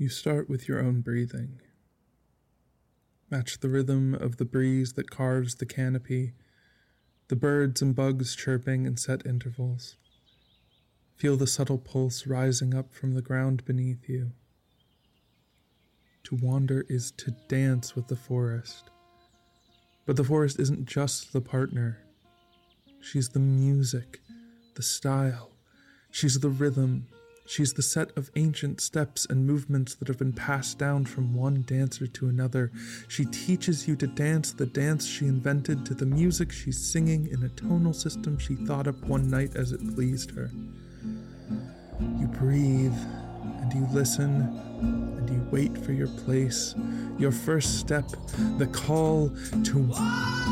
You start with your own breathing. Match the rhythm of the breeze that carves the canopy, the birds and bugs chirping in set intervals. Feel the subtle pulse rising up from the ground beneath you. To wander is to dance with the forest. But the forest isn't just the partner, she's the music, the style, she's the rhythm, She's the set of ancient steps and movements that have been passed down from one dancer to another. She teaches you to dance the dance she invented to the music she's singing in a tonal system she thought up one night as it pleased her. You breathe and you listen and you wait for your place, your first step, the call to.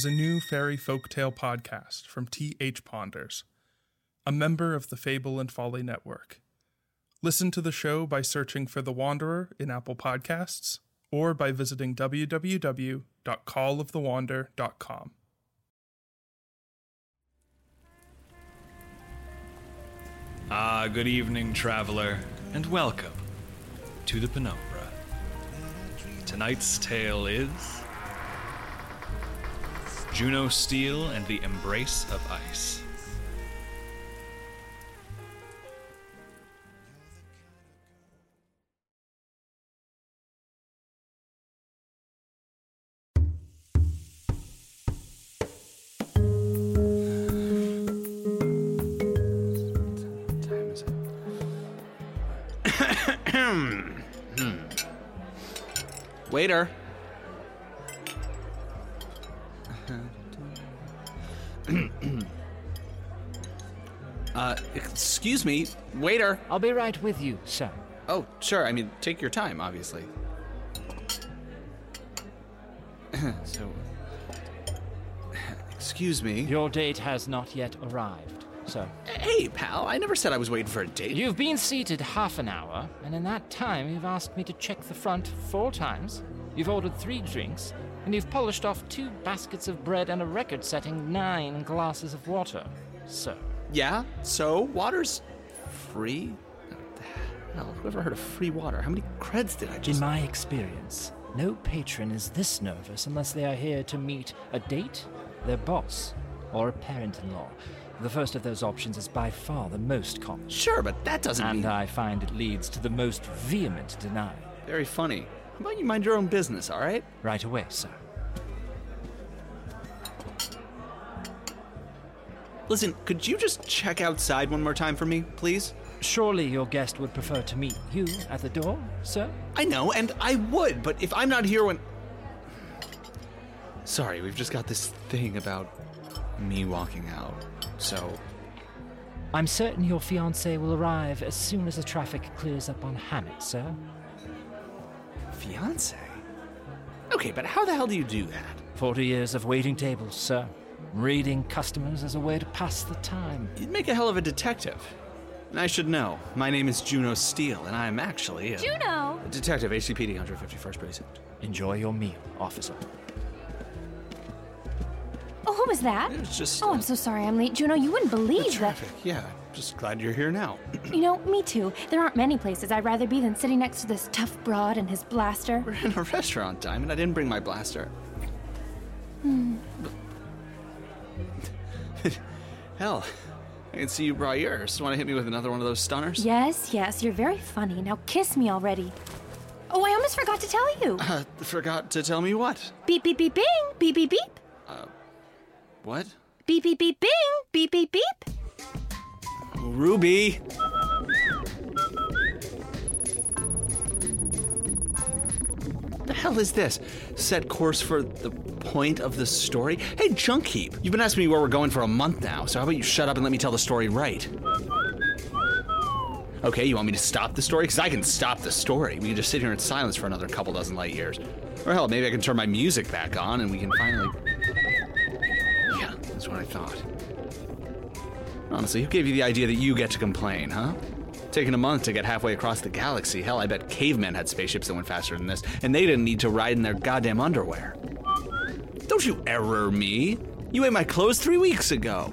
Is a new fairy folktale podcast from T.H. Ponders, a member of the Fable and Folly Network. Listen to the show by searching for The Wanderer in Apple Podcasts or by visiting www.callofthewander.com. Ah, good evening, traveler, and welcome to the Penumbra. Tonight's tale is Juno Steel and the Embrace of Ice. Hmm. Hmm. Waiter. Excuse me, waiter. I'll be right with you, sir. Oh, sure. I mean, take your time, obviously. so, excuse me. Your date has not yet arrived, sir. Hey, pal, I never said I was waiting for a date. You've been seated half an hour, and in that time you've asked me to check the front four times. You've ordered three drinks, and you've polished off two baskets of bread and a record setting nine glasses of water, sir. Yeah, so water's free? Hell? Whoever heard of free water? How many creds did I just. In my experience, no patron is this nervous unless they are here to meet a date, their boss, or a parent in law. The first of those options is by far the most common. Sure, but that doesn't and mean. I find it leads to the most vehement denial. Very funny. How about you mind your own business, all right? Right away, sir. Listen, could you just check outside one more time for me, please? Surely your guest would prefer to meet you at the door, sir? I know, and I would, but if I'm not here when. Sorry, we've just got this thing about me walking out, so. I'm certain your fiancé will arrive as soon as the traffic clears up on Hammett, sir. Fiance? Okay, but how the hell do you do that? Forty years of waiting tables, sir. Reading customers as a way to pass the time. You'd make a hell of a detective. And I should know. My name is Juno Steel, and I'm actually a, Juno! a detective, HCPD 151st Precinct. Enjoy your meal, officer. Oh, who was that? It was just. Oh, uh, I'm so sorry I'm late. Juno, you wouldn't the believe that. traffic. Yeah, just glad you're here now. You know, me too. There aren't many places I'd rather be than sitting next to this tough broad and his blaster. We're in a restaurant, Diamond. I didn't bring my blaster. Hell, I can see you brought yours. Want to hit me with another one of those stunners? Yes, yes, you're very funny. Now kiss me already. Oh, I almost forgot to tell you. Uh, forgot to tell me what? Beep, beep, beep, bing. Beep, beep, beep. What? Beep, beep, beep, bing. Beep, beep, beep. Ruby! The hell is this? Set course for the point of the story? Hey, Junk Heap, you've been asking me where we're going for a month now, so how about you shut up and let me tell the story right? Okay, you want me to stop the story? Because I can stop the story. We can just sit here in silence for another couple dozen light years. Or hell, maybe I can turn my music back on and we can finally. Yeah, that's what I thought. Honestly, who gave you the idea that you get to complain, huh? Taking a month to get halfway across the galaxy. Hell, I bet cavemen had spaceships that went faster than this, and they didn't need to ride in their goddamn underwear. Don't you error me. You ate my clothes three weeks ago.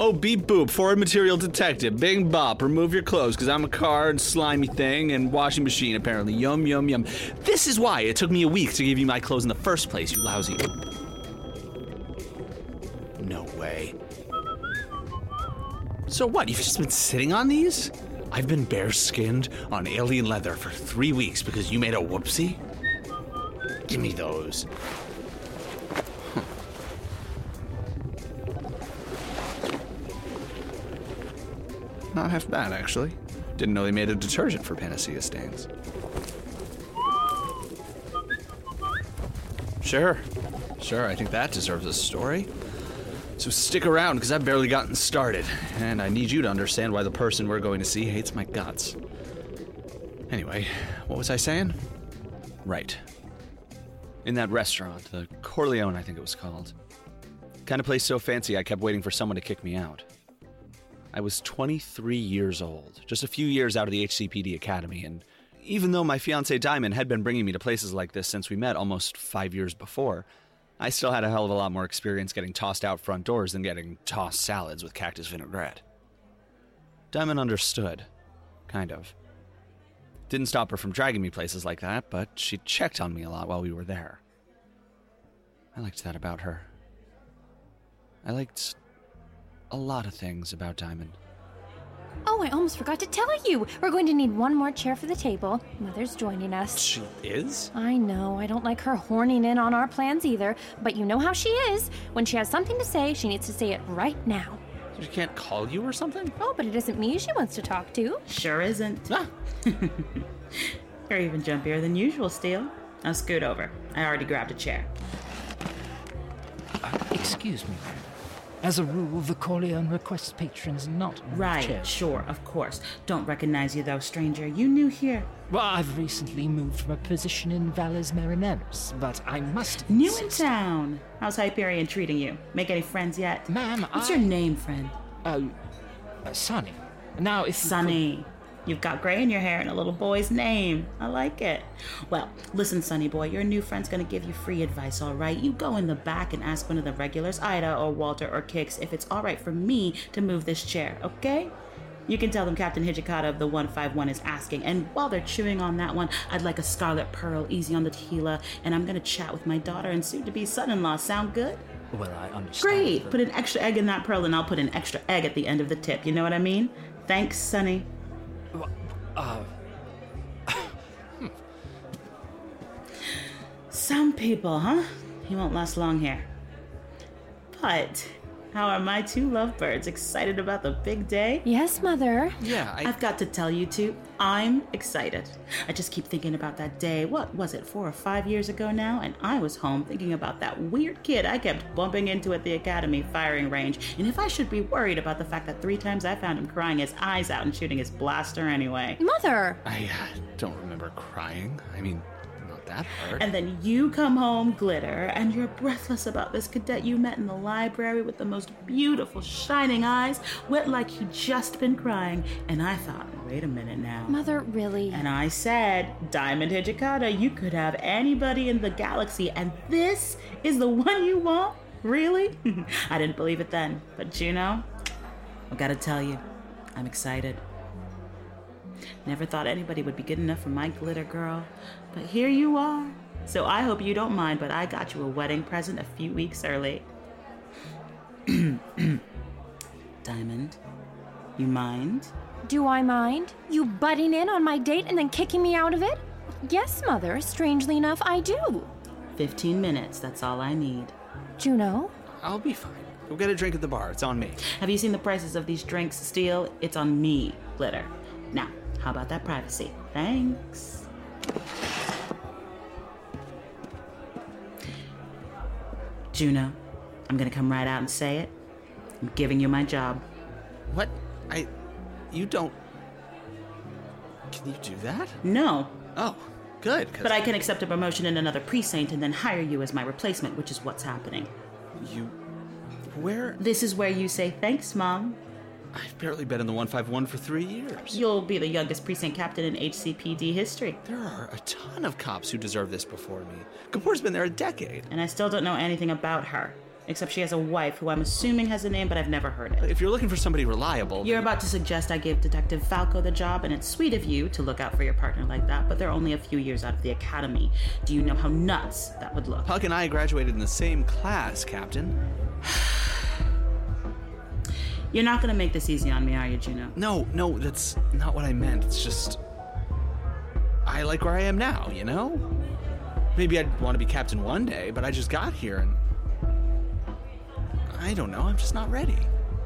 Oh, beep boop, foreign material detected. Bing bop, remove your clothes, because I'm a car and slimy thing and washing machine, apparently. Yum, yum, yum. This is why it took me a week to give you my clothes in the first place, you lousy. No way. So what, you've just been sitting on these? I've been bare skinned on alien leather for three weeks because you made a whoopsie? Give me those. Hmm. Not half bad, actually. Didn't know they made a detergent for panacea stains. Sure. Sure, I think that deserves a story. So stick around, because I've barely gotten started, and I need you to understand why the person we're going to see hates my guts. Anyway, what was I saying? Right. In that restaurant, the Corleone, I think it was called. Kind of place so fancy, I kept waiting for someone to kick me out. I was 23 years old, just a few years out of the HCPD Academy, and even though my fiance Diamond had been bringing me to places like this since we met almost five years before, I still had a hell of a lot more experience getting tossed out front doors than getting tossed salads with cactus vinaigrette. Diamond understood. Kind of. Didn't stop her from dragging me places like that, but she checked on me a lot while we were there. I liked that about her. I liked a lot of things about Diamond. Oh, I almost forgot to tell you. We're going to need one more chair for the table. Mother's joining us. She is? I know, I don't like her horning in on our plans either, but you know how she is. When she has something to say, she needs to say it right now. She can't call you or something? Oh, but it isn't me she wants to talk to. Sure isn't. Ah, You're even jumpier than usual, Steel. Now scoot over. I already grabbed a chair. Excuse me. As a rule, the Corleone requests patrons not Right, chairs. sure, of course. Don't recognize you though, stranger. You new here. Well, I've recently moved from a position in Valles Marineris, but I must New in town. How's Hyperion treating you? Make any friends yet? Ma'am, I What's I- your name, friend? Oh, uh, Sonny. Now, if you could- Sunny. You've got gray in your hair and a little boy's name. I like it. Well, listen, Sonny boy, your new friend's gonna give you free advice, all right? You go in the back and ask one of the regulars, Ida or Walter or Kix, if it's all right for me to move this chair, okay? You can tell them Captain Hijikata of the 151 is asking. And while they're chewing on that one, I'd like a Scarlet Pearl, easy on the tequila, and I'm gonna chat with my daughter and soon to be son in law. Sound good? Well, I understand. Great. that- Put an extra egg in that pearl, and I'll put an extra egg at the end of the tip. You know what I mean? Thanks, Some people, huh? He won't last long here. But how are my two lovebirds excited about the big day? Yes, Mother. yeah, I. I've got to tell you two, I'm excited. I just keep thinking about that day. What was it, four or five years ago now? And I was home thinking about that weird kid I kept bumping into at the academy firing range. And if I should be worried about the fact that three times I found him crying his eyes out and shooting his blaster anyway. Mother! I uh, don't remember crying. I mean, not that hard. And then you come home, Glitter, and you're breathless about this cadet you met in the library with the most beautiful, shining eyes, wet like he'd just been crying. And I thought, wait a minute now. Mother, really? And I said, Diamond Hijikata, you could have anybody in the galaxy, and this is the one you want? Really? I didn't believe it then, but Juno, I've got to tell you, I'm excited. Never thought anybody would be good enough for my glitter girl, but here you are. So I hope you don't mind, but I got you a wedding present a few weeks early. Diamond, you mind? Do I mind? You butting in on my date and then kicking me out of it? Yes, Mother. Strangely enough, I do. 15 minutes, that's all I need. Juno? I'll be fine. Go get a drink at the bar. It's on me. Have you seen the prices of these drinks, Steel? It's on me, Glitter. Now, how about that privacy? Thanks. Juno, I'm gonna come right out and say it. I'm giving you my job. What? I. You don't. Can you do that? No, Oh, good. but I can accept a promotion in another precinct and then hire you as my replacement, which is what's happening. You Where? This is where you say thanks, Mom. I've barely been in the 151 for three years. You'll be the youngest precinct captain in HCPD history. There are a ton of cops who deserve this before me. Kapoor's been there a decade. And I still don't know anything about her, except she has a wife who I'm assuming has a name, but I've never heard it. If you're looking for somebody reliable, You're about to suggest I give Detective Falco the job, and it's sweet of you to look out for your partner like that, but they're only a few years out of the academy. Do you know how nuts that would look? Puck and I graduated in the same class, Captain. You're not gonna make this easy on me, are you, Juno? No, no, that's not what I meant. It's just. I like where I am now, you know? Maybe I'd want to be captain one day, but I just got here and. I don't know, I'm just not ready.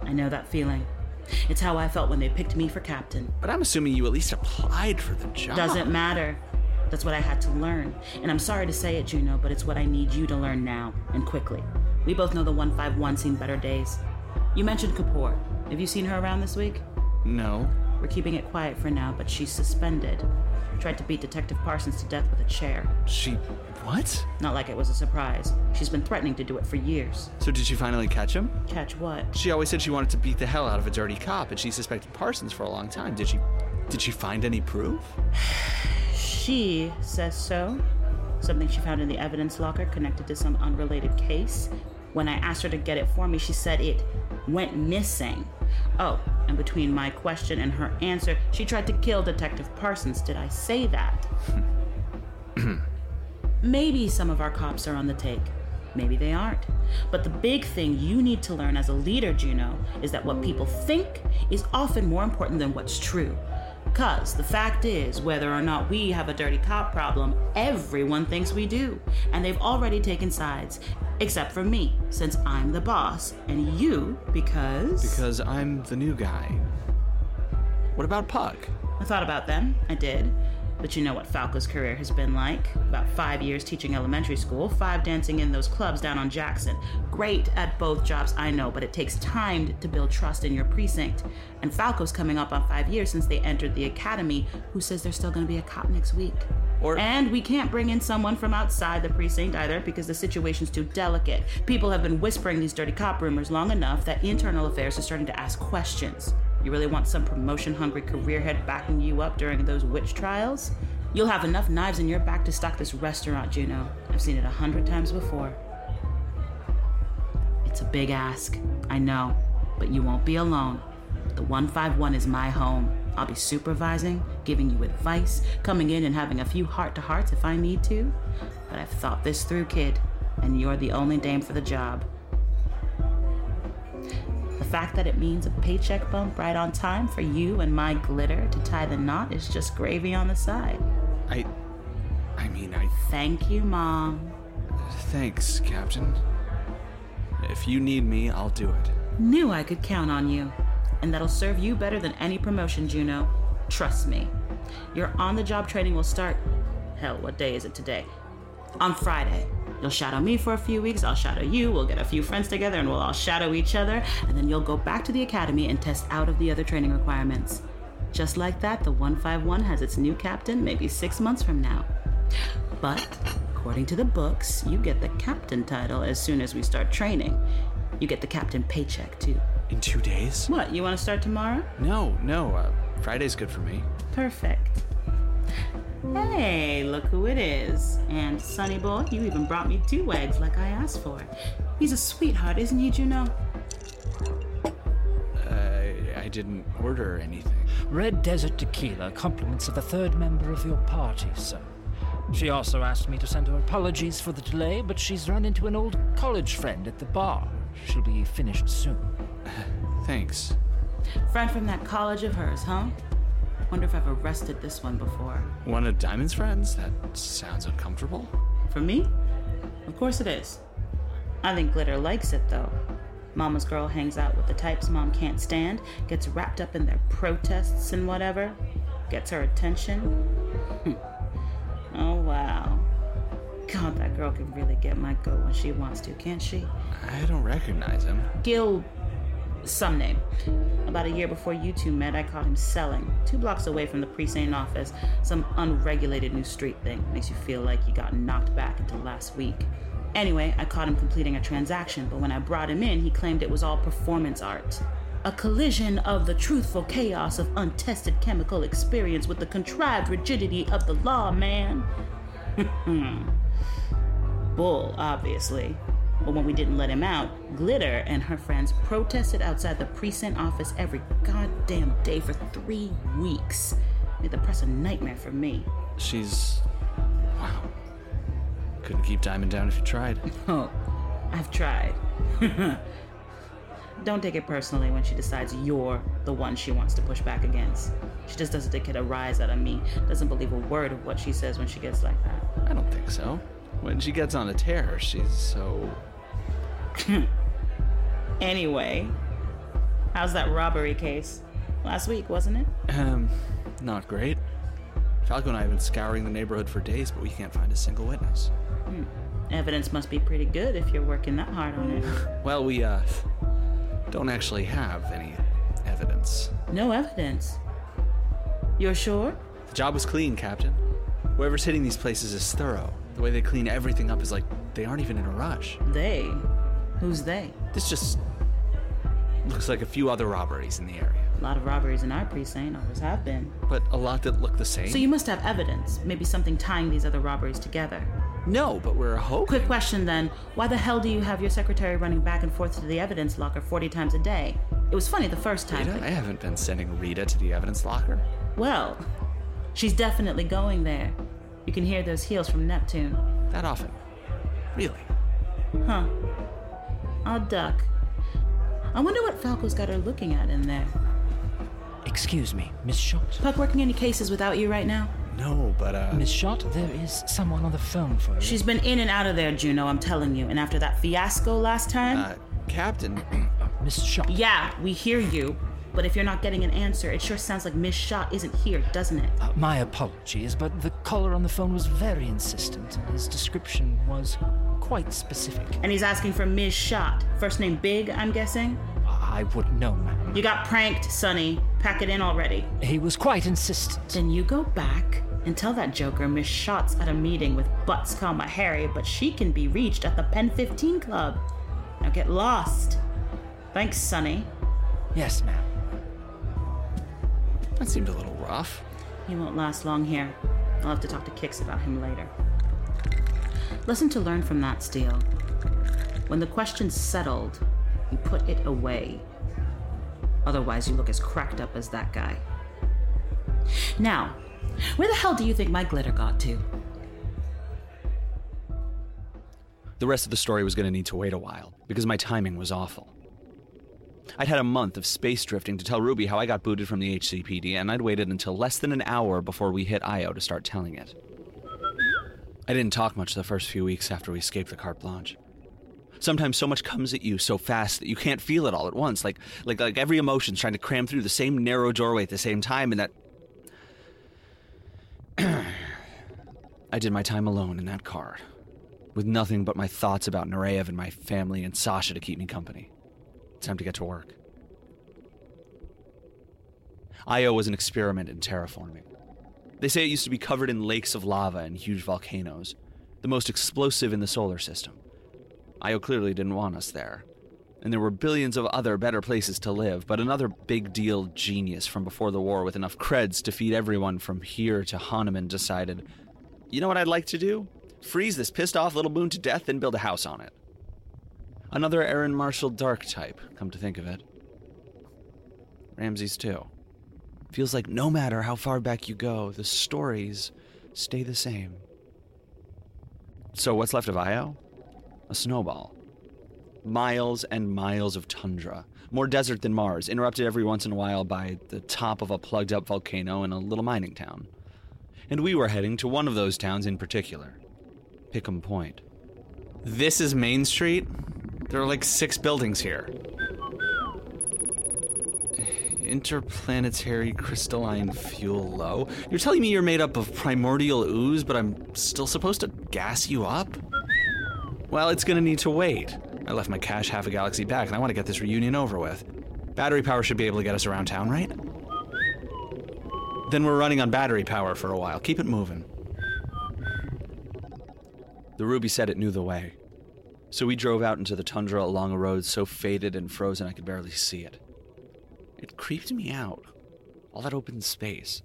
I know that feeling. It's how I felt when they picked me for captain. But I'm assuming you at least applied for the job. Doesn't matter. That's what I had to learn. And I'm sorry to say it, Juno, but it's what I need you to learn now, and quickly. We both know the 151 seen better days. You mentioned Kapoor. Have you seen her around this week? No. We're keeping it quiet for now, but she's suspended. Tried to beat Detective Parsons to death with a chair. She. What? Not like it was a surprise. She's been threatening to do it for years. So did she finally catch him? Catch what? She always said she wanted to beat the hell out of a dirty cop, and she suspected Parsons for a long time. Did she. Did she find any proof? She says so. Something she found in the evidence locker connected to some unrelated case. When I asked her to get it for me, she said it went missing. Oh, and between my question and her answer, she tried to kill Detective Parsons. Did I say that? Maybe some of our cops are on the take. Maybe they aren't. But the big thing you need to learn as a leader, Juno, is that what people think is often more important than what's true. Because the fact is, whether or not we have a dirty cop problem, everyone thinks we do. And they've already taken sides. Except for me, since I'm the boss, and you, because. Because I'm the new guy. What about Puck? I thought about them, I did. But you know what Falco's career has been like. About five years teaching elementary school, five dancing in those clubs down on Jackson. Great at both jobs, I know, but it takes time to build trust in your precinct. And Falco's coming up on five years since they entered the academy, who says they're still gonna be a cop next week. Or- and we can't bring in someone from outside the precinct either because the situation's too delicate. People have been whispering these dirty cop rumors long enough that internal affairs are starting to ask questions. You really want some promotion hungry career head backing you up during those witch trials? You'll have enough knives in your back to stock this restaurant, Juno. I've seen it a hundred times before. It's a big ask, I know, but you won't be alone. The 151 is my home. I'll be supervising, giving you advice, coming in and having a few heart to hearts if I need to. But I've thought this through, kid, and you're the only dame for the job. The fact that it means a paycheck bump right on time for you and my glitter to tie the knot is just gravy on the side. I. I mean, I. Thank you, Mom. Thanks, Captain. If you need me, I'll do it. Knew I could count on you. And that'll serve you better than any promotion, Juno. Trust me. Your on the job training will start. Hell, what day is it today? On Friday. You'll shadow me for a few weeks, I'll shadow you, we'll get a few friends together, and we'll all shadow each other, and then you'll go back to the academy and test out of the other training requirements. Just like that, the 151 has its new captain maybe six months from now. But, according to the books, you get the captain title as soon as we start training. You get the captain paycheck, too. In two days? What, you want to start tomorrow? No, no. Uh, Friday's good for me. Perfect. Hey, look who it is. And Sonny Boy, you even brought me two eggs like I asked for. He's a sweetheart, isn't he, Juno? I, I didn't order anything. Red Desert Tequila, compliments of the third member of your party, sir. She also asked me to send her apologies for the delay, but she's run into an old college friend at the bar. She'll be finished soon. Thanks. Friend from that college of hers, huh? Wonder if I've arrested this one before. One of Diamond's friends? That sounds uncomfortable. For me? Of course it is. I think Glitter likes it, though. Mama's girl hangs out with the types mom can't stand, gets wrapped up in their protests and whatever, gets her attention. Hmm. oh, wow. God, that girl can really get my goat when she wants to, can't she? I don't recognize him. Gil, some name. About a year before you two met, I caught him selling, two blocks away from the precinct office, some unregulated new street thing. Makes you feel like you got knocked back into last week. Anyway, I caught him completing a transaction, but when I brought him in, he claimed it was all performance art. A collision of the truthful chaos of untested chemical experience with the contrived rigidity of the law, man. Hmm. Bull, obviously. But when we didn't let him out, Glitter and her friends protested outside the precinct office every goddamn day for three weeks. Made the press a nightmare for me. She's. Wow. Couldn't keep Diamond down if you tried. Oh, I've tried. Don't take it personally when she decides you're the one she wants to push back against. She just doesn't get a rise out of me, doesn't believe a word of what she says when she gets like that. I don't think so. When she gets on a tear, she's so. Anyway, how's that robbery case? Last week, wasn't it? Um, not great. Falco and I have been scouring the neighborhood for days, but we can't find a single witness. Evidence must be pretty good if you're working that hard on it. Well, we, uh, don't actually have any evidence. No evidence. You're sure? The job was clean, Captain. Whoever's hitting these places is thorough. The way they clean everything up is like they aren't even in a rush. They? Who's they? This just looks like a few other robberies in the area, A lot of robberies in our precinct, always have been. but a lot that look the same. So you must have evidence, maybe something tying these other robberies together. no, but we're hoping. Quick question then why the hell do you have your secretary running back and forth to the evidence locker 40 times a day? It was funny the first time. Rita, but- I haven't been sending Rita to the evidence locker. Well, she's definitely going there. You can hear those heels from Neptune. That often. Really? Huh. I'll duck. I wonder what Falco's got her looking at in there. Excuse me, Miss Shot. Puck working any cases without you right now? No, but uh. Miss Shot, there is someone on the phone for you. She's been in and out of there, Juno, I'm telling you. And after that fiasco last time? Uh, Captain, Miss Shot. yeah, we hear you. But if you're not getting an answer, it sure sounds like Miss Shot isn't here, doesn't it? Uh, my apologies, but the caller on the phone was very insistent, and his description was quite specific. And he's asking for Ms. Shot. First name Big, I'm guessing? I wouldn't know, ma'am. You got pranked, Sonny. Pack it in already. He was quite insistent. Then you go back and tell that joker Miss Shot's at a meeting with Butts, comma Harry, but she can be reached at the Pen 15 Club. Now get lost. Thanks, Sonny. Yes, ma'am. that seemed a little rough. He won't last long here. I'll have to talk to Kix about him later. Lesson to learn from that, Steel. When the question's settled, you put it away. Otherwise, you look as cracked up as that guy. Now, where the hell do you think my glitter got to? The rest of the story was going to need to wait a while because my timing was awful. I'd had a month of space drifting to tell Ruby how I got booted from the HCPD, and I'd waited until less than an hour before we hit Io to start telling it. I didn't talk much the first few weeks after we escaped the carte blanche. Sometimes so much comes at you so fast that you can't feel it all at once, like like like every emotion's trying to cram through the same narrow doorway at the same time, and that I did my time alone in that car, with nothing but my thoughts about Nureyev and my family and Sasha to keep me company. Time to get to work. Io was an experiment in terraforming. They say it used to be covered in lakes of lava and huge volcanoes, the most explosive in the solar system. Io clearly didn't want us there. And there were billions of other better places to live, but another big deal genius from before the war with enough creds to feed everyone from here to Hahnemann decided, you know what I'd like to do? Freeze this pissed off little moon to death and build a house on it. Another Aaron Marshall Dark type, come to think of it. Ramses, too. Feels like no matter how far back you go, the stories stay the same. So, what's left of Io? A snowball. Miles and miles of tundra. More desert than Mars, interrupted every once in a while by the top of a plugged up volcano in a little mining town. And we were heading to one of those towns in particular Pickham Point. This is Main Street? There are like six buildings here. Interplanetary crystalline fuel low? You're telling me you're made up of primordial ooze, but I'm still supposed to gas you up? Well, it's gonna need to wait. I left my cash half a galaxy back, and I want to get this reunion over with. Battery power should be able to get us around town, right? Then we're running on battery power for a while. Keep it moving. The Ruby said it knew the way. So we drove out into the tundra along a road so faded and frozen I could barely see it. It creeped me out. All that open space.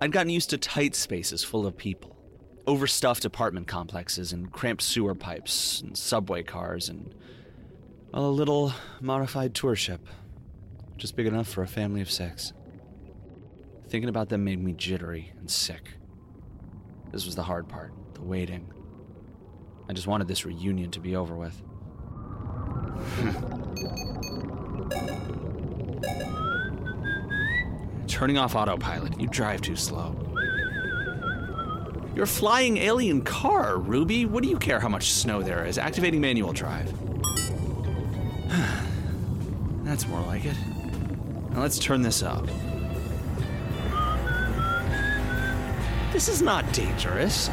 I'd gotten used to tight spaces full of people, overstuffed apartment complexes, and cramped sewer pipes, and subway cars, and well, a little modified tour ship. Just big enough for a family of six. Thinking about them made me jittery and sick. This was the hard part the waiting. I just wanted this reunion to be over with. Turning off autopilot. You drive too slow. You're flying alien car, Ruby. What do you care how much snow there is? Activating manual drive. That's more like it. Now let's turn this up. This is not dangerous.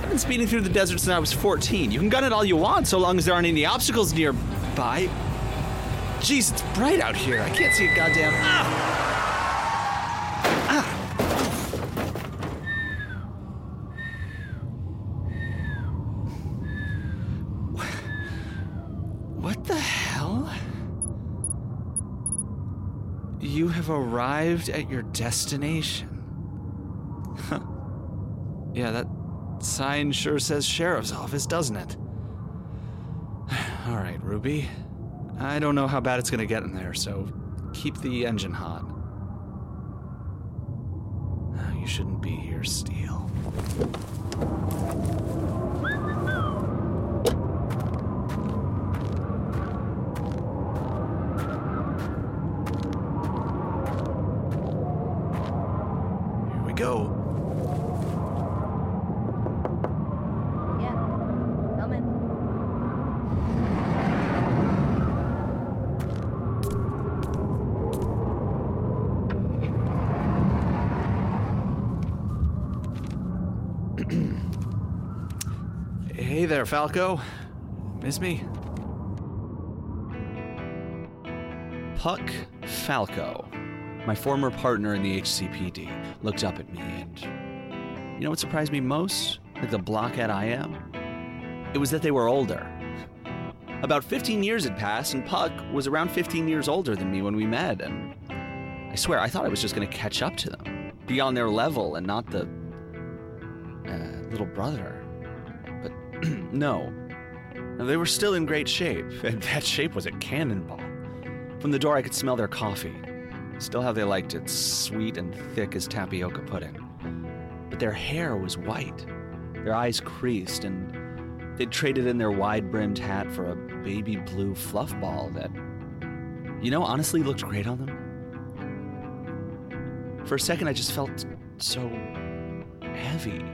I've been speeding through the desert since I was 14. You can gun it all you want so long as there aren't any obstacles nearby. Jeez, it's bright out here. I can't see a goddamn. Ah! Ah! What the hell? You have arrived at your destination. Huh. Yeah, that sign sure says sheriff's office, doesn't it? All right, Ruby. I don't know how bad it's gonna get in there, so keep the engine hot. You shouldn't be here, Steel. Here we go. Yeah. Coming. Hey there, Falco. Miss me? Puck Falco, my former partner in the HCPD, looked up at me and. You know what surprised me most? Like the blockhead I am? It was that they were older. About 15 years had passed, and Puck was around 15 years older than me when we met, and I swear I thought I was just going to catch up to them, be on their level, and not the. Little brother. But no. No, They were still in great shape, and that shape was a cannonball. From the door, I could smell their coffee. Still how they liked it, sweet and thick as tapioca pudding. But their hair was white, their eyes creased, and they'd traded in their wide brimmed hat for a baby blue fluff ball that, you know, honestly looked great on them. For a second, I just felt so heavy.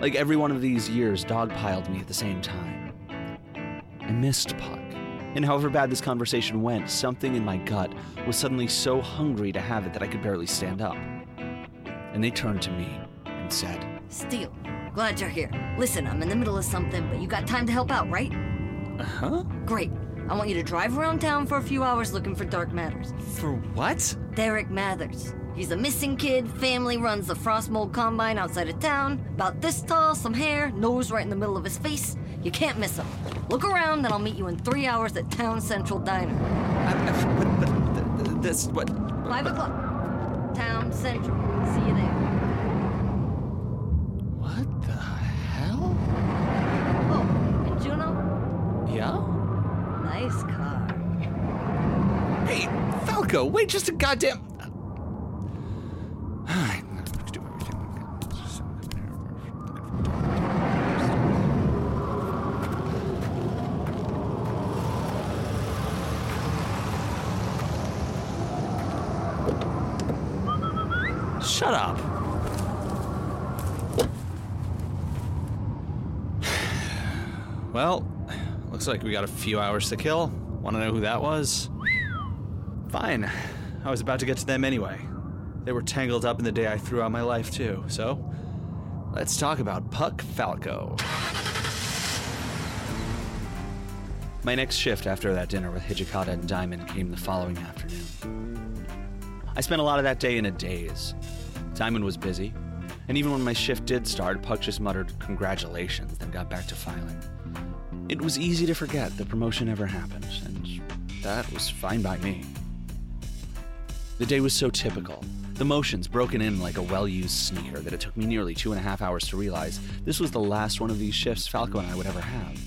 Like every one of these years dogpiled me at the same time. I missed Puck. And however bad this conversation went, something in my gut was suddenly so hungry to have it that I could barely stand up. And they turned to me and said, Steel, glad you're here. Listen, I'm in the middle of something, but you got time to help out, right? Uh huh? Great. I want you to drive around town for a few hours looking for Dark Matters. For what? Derek Mathers. He's a missing kid. Family runs the Frostmold Combine outside of town. About this tall, some hair, nose right in the middle of his face. You can't miss him. Look around, and I'll meet you in three hours at Town Central Diner. But, but th- this, what? Five o'clock. Town Central. See you there. What the hell? Oh, and Juno? Yeah? Nice car. Hey, Falco, wait just a goddamn. I do everything. Shut up. Well, looks like we got a few hours to kill. Want to know who that was? Fine. I was about to get to them anyway. They were tangled up in the day I threw out my life, too. So, let's talk about Puck Falco. My next shift after that dinner with Hijikata and Diamond came the following afternoon. I spent a lot of that day in a daze. Diamond was busy, and even when my shift did start, Puck just muttered congratulations, then got back to filing. It was easy to forget the promotion ever happened, and that was fine by me. The day was so typical, the motions broken in like a well used sneaker, that it took me nearly two and a half hours to realize this was the last one of these shifts Falco and I would ever have.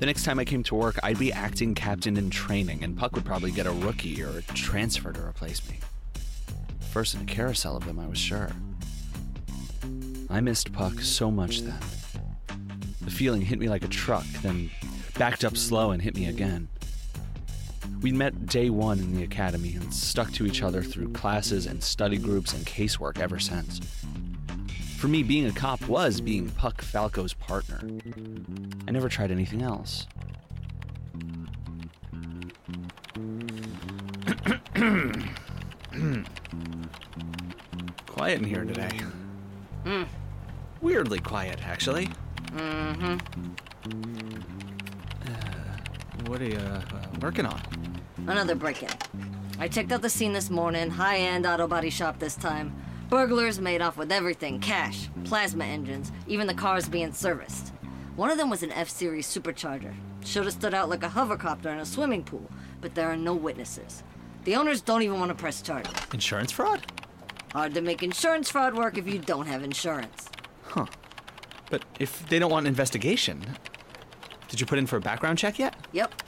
The next time I came to work, I'd be acting captain in training, and Puck would probably get a rookie or a transfer to replace me. First in a carousel of them, I was sure. I missed Puck so much then. The feeling hit me like a truck, then backed up slow and hit me again. We'd met day one in the academy and stuck to each other through classes and study groups and casework ever since. For me, being a cop was being Puck Falco's partner. I never tried anything else. quiet in here today. Hmm. Weirdly quiet, actually. Mm-hmm. Uh, what are you uh, working on? Another break-in. I checked out the scene this morning. High-end auto body shop this time. Burglars made off with everything: cash, plasma engines, even the cars being serviced. One of them was an F-Series supercharger. Should have stood out like a hovercopter in a swimming pool, but there are no witnesses. The owners don't even want to press charges. Insurance fraud? Hard to make insurance fraud work if you don't have insurance. But if they don't want an investigation, did you put in for a background check yet? Yep.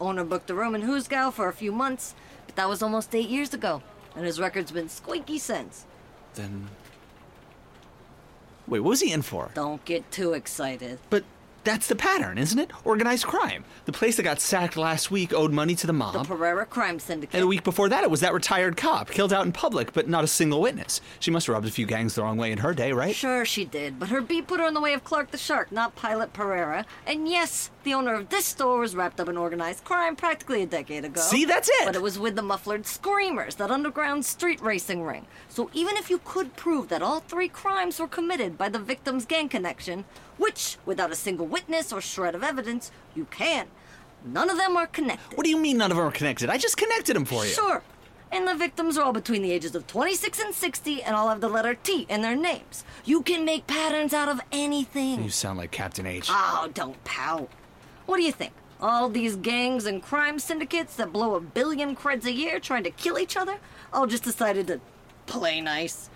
Owner booked the room in Hoosgow for a few months, but that was almost eight years ago, and his record's been squeaky since. Then. Wait, what was he in for? Don't get too excited. But that's the pattern, isn't it? Organized crime. The place that got sacked last week owed money to the mob. The. Pereira Crime Syndicate. and a week before that, it was that retired cop killed out in public, but not a single witness. She must have rubbed a few gangs the wrong way in her day, right? Sure, she did, but her beat put her in the way of Clark the Shark, not Pilot Pereira. And yes, the owner of this store was wrapped up in organized crime practically a decade ago. See, that's it. But it was with the Muffled Screamers, that underground street racing ring. So even if you could prove that all three crimes were committed by the victim's gang connection, which, without a single witness or shred of evidence, you can, none of them are connected. What do you mean none of them are connected? I just connected them for you. Sure. And the victims are all between the ages of 26 and 60 and all have the letter T in their names. You can make patterns out of anything. You sound like Captain H. Oh, don't pout. What do you think? All these gangs and crime syndicates that blow a billion creds a year trying to kill each other all just decided to play nice.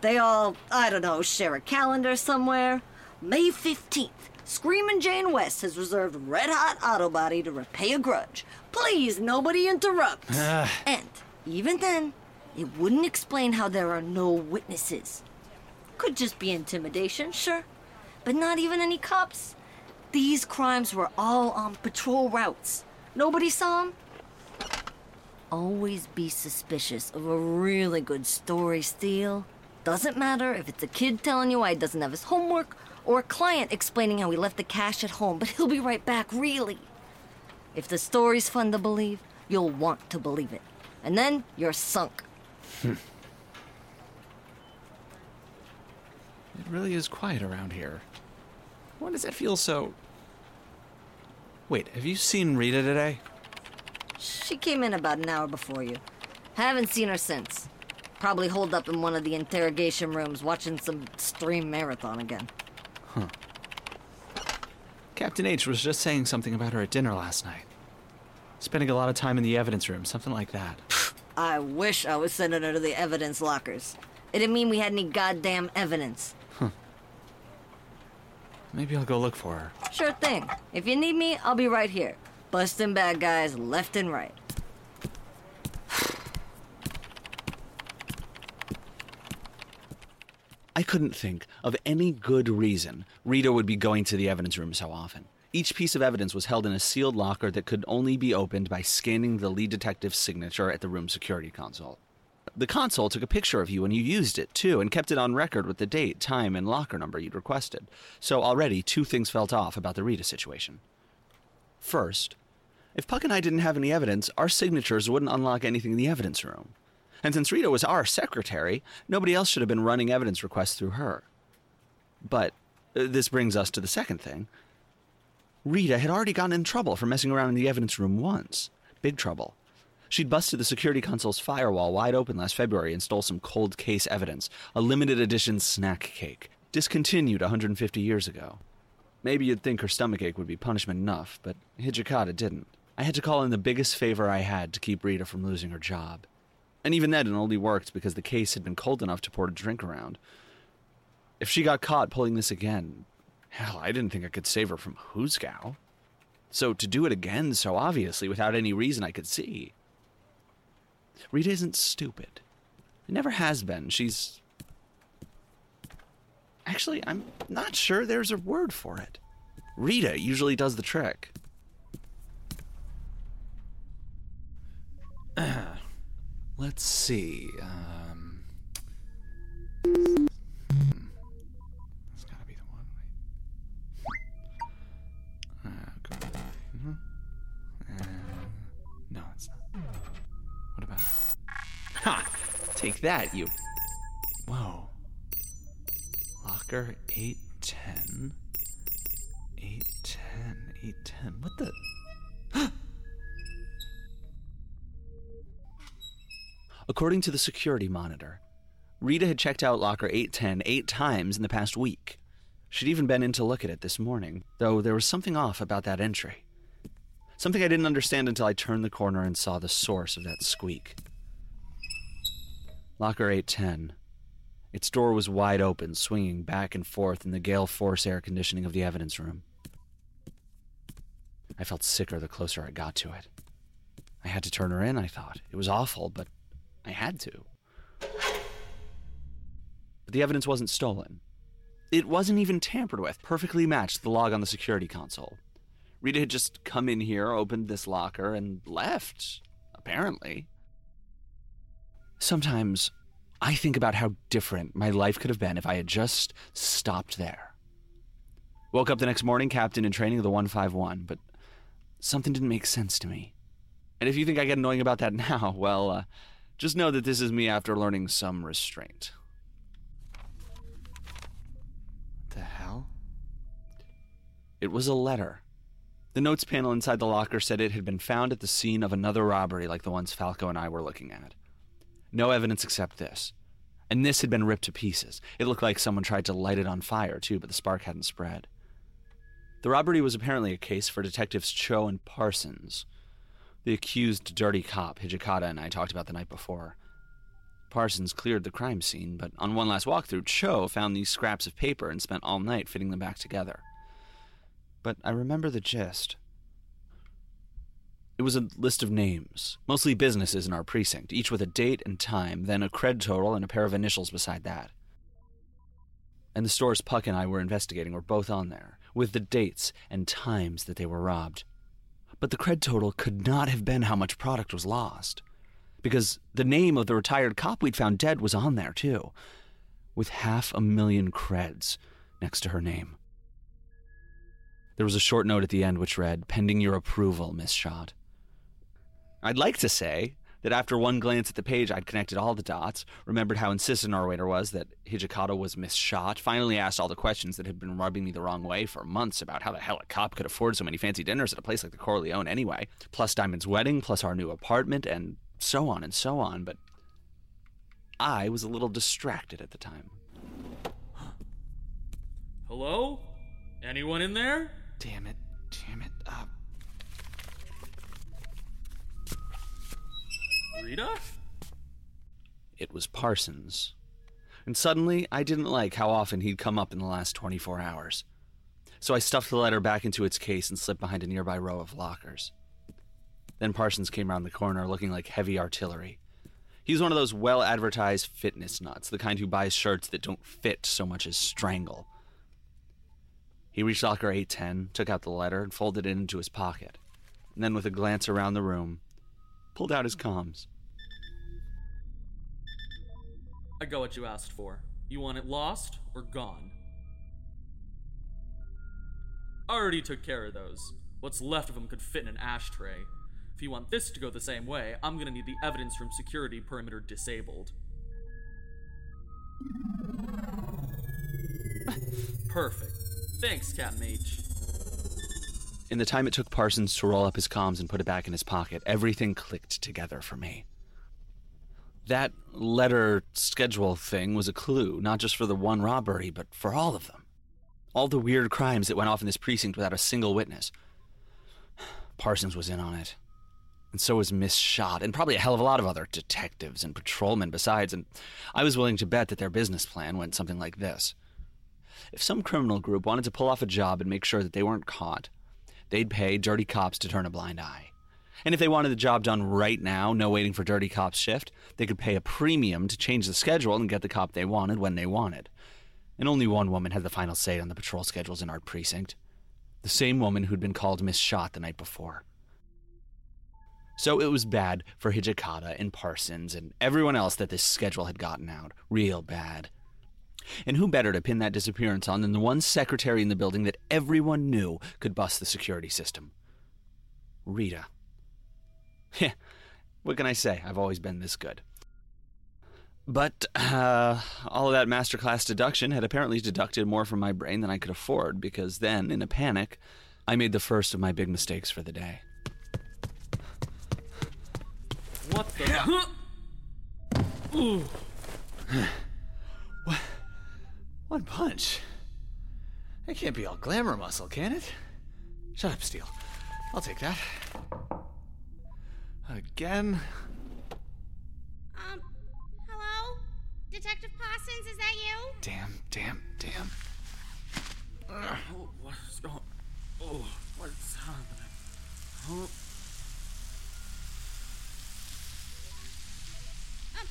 They all, I don't know, share a calendar somewhere. May 15th, Screaming Jane West has reserved Red Hot Auto Body to repay a grudge. Please, nobody interrupt. and even then, it wouldn't explain how there are no witnesses. Could just be intimidation, sure, but not even any cops. These crimes were all on patrol routes. Nobody saw them. Always be suspicious of a really good story, Steel. Doesn't matter if it's a kid telling you why he doesn't have his homework or a client explaining how he left the cash at home, but he'll be right back, really. If the story's fun to believe, you'll want to believe it. And then you're sunk. It really is quiet around here. Why does it feel so. Wait, have you seen Rita today? She came in about an hour before you. Haven't seen her since. Probably holed up in one of the interrogation rooms watching some stream marathon again. Captain H was just saying something about her at dinner last night. Spending a lot of time in the evidence room, something like that. I wish I was sending her to the evidence lockers. It didn't mean we had any goddamn evidence. Maybe I'll go look for her. Sure thing. If you need me, I'll be right here. Busting bad guys left and right. I couldn't think of any good reason Rita would be going to the evidence room so often. Each piece of evidence was held in a sealed locker that could only be opened by scanning the lead detective's signature at the room security console. The console took a picture of you when you used it, too, and kept it on record with the date, time, and locker number you'd requested. So already, two things felt off about the Rita situation. First, if Puck and I didn't have any evidence, our signatures wouldn't unlock anything in the evidence room. And since Rita was our secretary, nobody else should have been running evidence requests through her. But uh, this brings us to the second thing. Rita had already gotten in trouble for messing around in the evidence room once. Big trouble. She'd busted the security console's firewall wide open last February and stole some cold case evidence, a limited edition snack cake, discontinued 150 years ago. Maybe you'd think her stomachache would be punishment enough, but Hijikata didn't. I had to call in the biggest favor I had to keep Rita from losing her job. And even then, it only worked because the case had been cold enough to pour a drink around. If she got caught pulling this again, hell, I didn't think I could save her from Huzgao. So to do it again so obviously without any reason I could see. Rita isn't stupid. It never has been. She's. Actually, I'm not sure there's a word for it. Rita usually does the trick. Ah. Let's see. Um, hmm. That's gotta be the one. Wait. Uh, go- mhm. Uh, no, it's not. What about? Ha! Take that, you. Whoa. Locker 810. 810. 810. What the? According to the security monitor, Rita had checked out locker 810 eight times in the past week. She'd even been in to look at it this morning, though there was something off about that entry. Something I didn't understand until I turned the corner and saw the source of that squeak. Locker 810. Its door was wide open, swinging back and forth in the gale force air conditioning of the evidence room. I felt sicker the closer I got to it. I had to turn her in, I thought. It was awful, but I had to. But the evidence wasn't stolen. It wasn't even tampered with, perfectly matched the log on the security console. Rita had just come in here, opened this locker, and left, apparently. Sometimes I think about how different my life could have been if I had just stopped there. Woke up the next morning, captain in training of the 151, but something didn't make sense to me. And if you think I get annoying about that now, well, uh, just know that this is me after learning some restraint. What the hell? It was a letter. The notes panel inside the locker said it had been found at the scene of another robbery like the ones Falco and I were looking at. No evidence except this. And this had been ripped to pieces. It looked like someone tried to light it on fire, too, but the spark hadn't spread. The robbery was apparently a case for detectives Cho and Parsons, the accused dirty cop Hijikata and I talked about the night before. Parsons cleared the crime scene, but on one last walkthrough, Cho found these scraps of paper and spent all night fitting them back together. But I remember the gist. It was a list of names, mostly businesses in our precinct, each with a date and time, then a cred total and a pair of initials beside that. And the stores Puck and I were investigating were both on there, with the dates and times that they were robbed. But the cred total could not have been how much product was lost, because the name of the retired cop we'd found dead was on there, too, with half a million creds next to her name. There was a short note at the end which read, Pending your approval, Miss Schott. I'd like to say that after one glance at the page, I'd connected all the dots, remembered how insistent our waiter was that Hijikata was Miss Schott, finally asked all the questions that had been rubbing me the wrong way for months about how the hell a cop could afford so many fancy dinners at a place like the Corleone anyway, plus Diamond's wedding, plus our new apartment, and so on and so on, but I was a little distracted at the time. Hello? Anyone in there? Damn it, damn it. Uh, Rita? It was Parsons. And suddenly, I didn't like how often he'd come up in the last 24 hours. So I stuffed the letter back into its case and slipped behind a nearby row of lockers. Then Parsons came around the corner looking like heavy artillery. He's one of those well advertised fitness nuts, the kind who buys shirts that don't fit so much as strangle. He reached locker 810, took out the letter, and folded it into his pocket. And then, with a glance around the room, pulled out his comms. I got what you asked for. You want it lost or gone? I already took care of those. What's left of them could fit in an ashtray. If you want this to go the same way, I'm gonna need the evidence room security perimeter disabled. Perfect. Thanks, Captain H. In the time it took Parsons to roll up his comms and put it back in his pocket, everything clicked together for me. That letter schedule thing was a clue, not just for the one robbery, but for all of them. All the weird crimes that went off in this precinct without a single witness. Parsons was in on it. And so was Miss Shot, and probably a hell of a lot of other detectives and patrolmen besides, and I was willing to bet that their business plan went something like this. If some criminal group wanted to pull off a job and make sure that they weren't caught, they'd pay dirty cops to turn a blind eye. And if they wanted the job done right now, no waiting for dirty cops' shift, they could pay a premium to change the schedule and get the cop they wanted when they wanted. And only one woman had the final say on the patrol schedules in our precinct. The same woman who'd been called Miss Shot the night before. So it was bad for Hijikata and Parsons and everyone else that this schedule had gotten out. Real bad. And who better to pin that disappearance on than the one secretary in the building that everyone knew could bust the security system? Rita. Yeah, what can I say? I've always been this good. But uh, all of that masterclass deduction had apparently deducted more from my brain than I could afford because then, in a panic, I made the first of my big mistakes for the day. What the? Ooh. What? One punch? That can't be all glamour muscle, can it? Shut up, Steel. I'll take that. Again? Um, hello? Detective Parsons, is that you? Damn, damn, damn. Oh, what's going? Oh, what's happening? Huh? Um,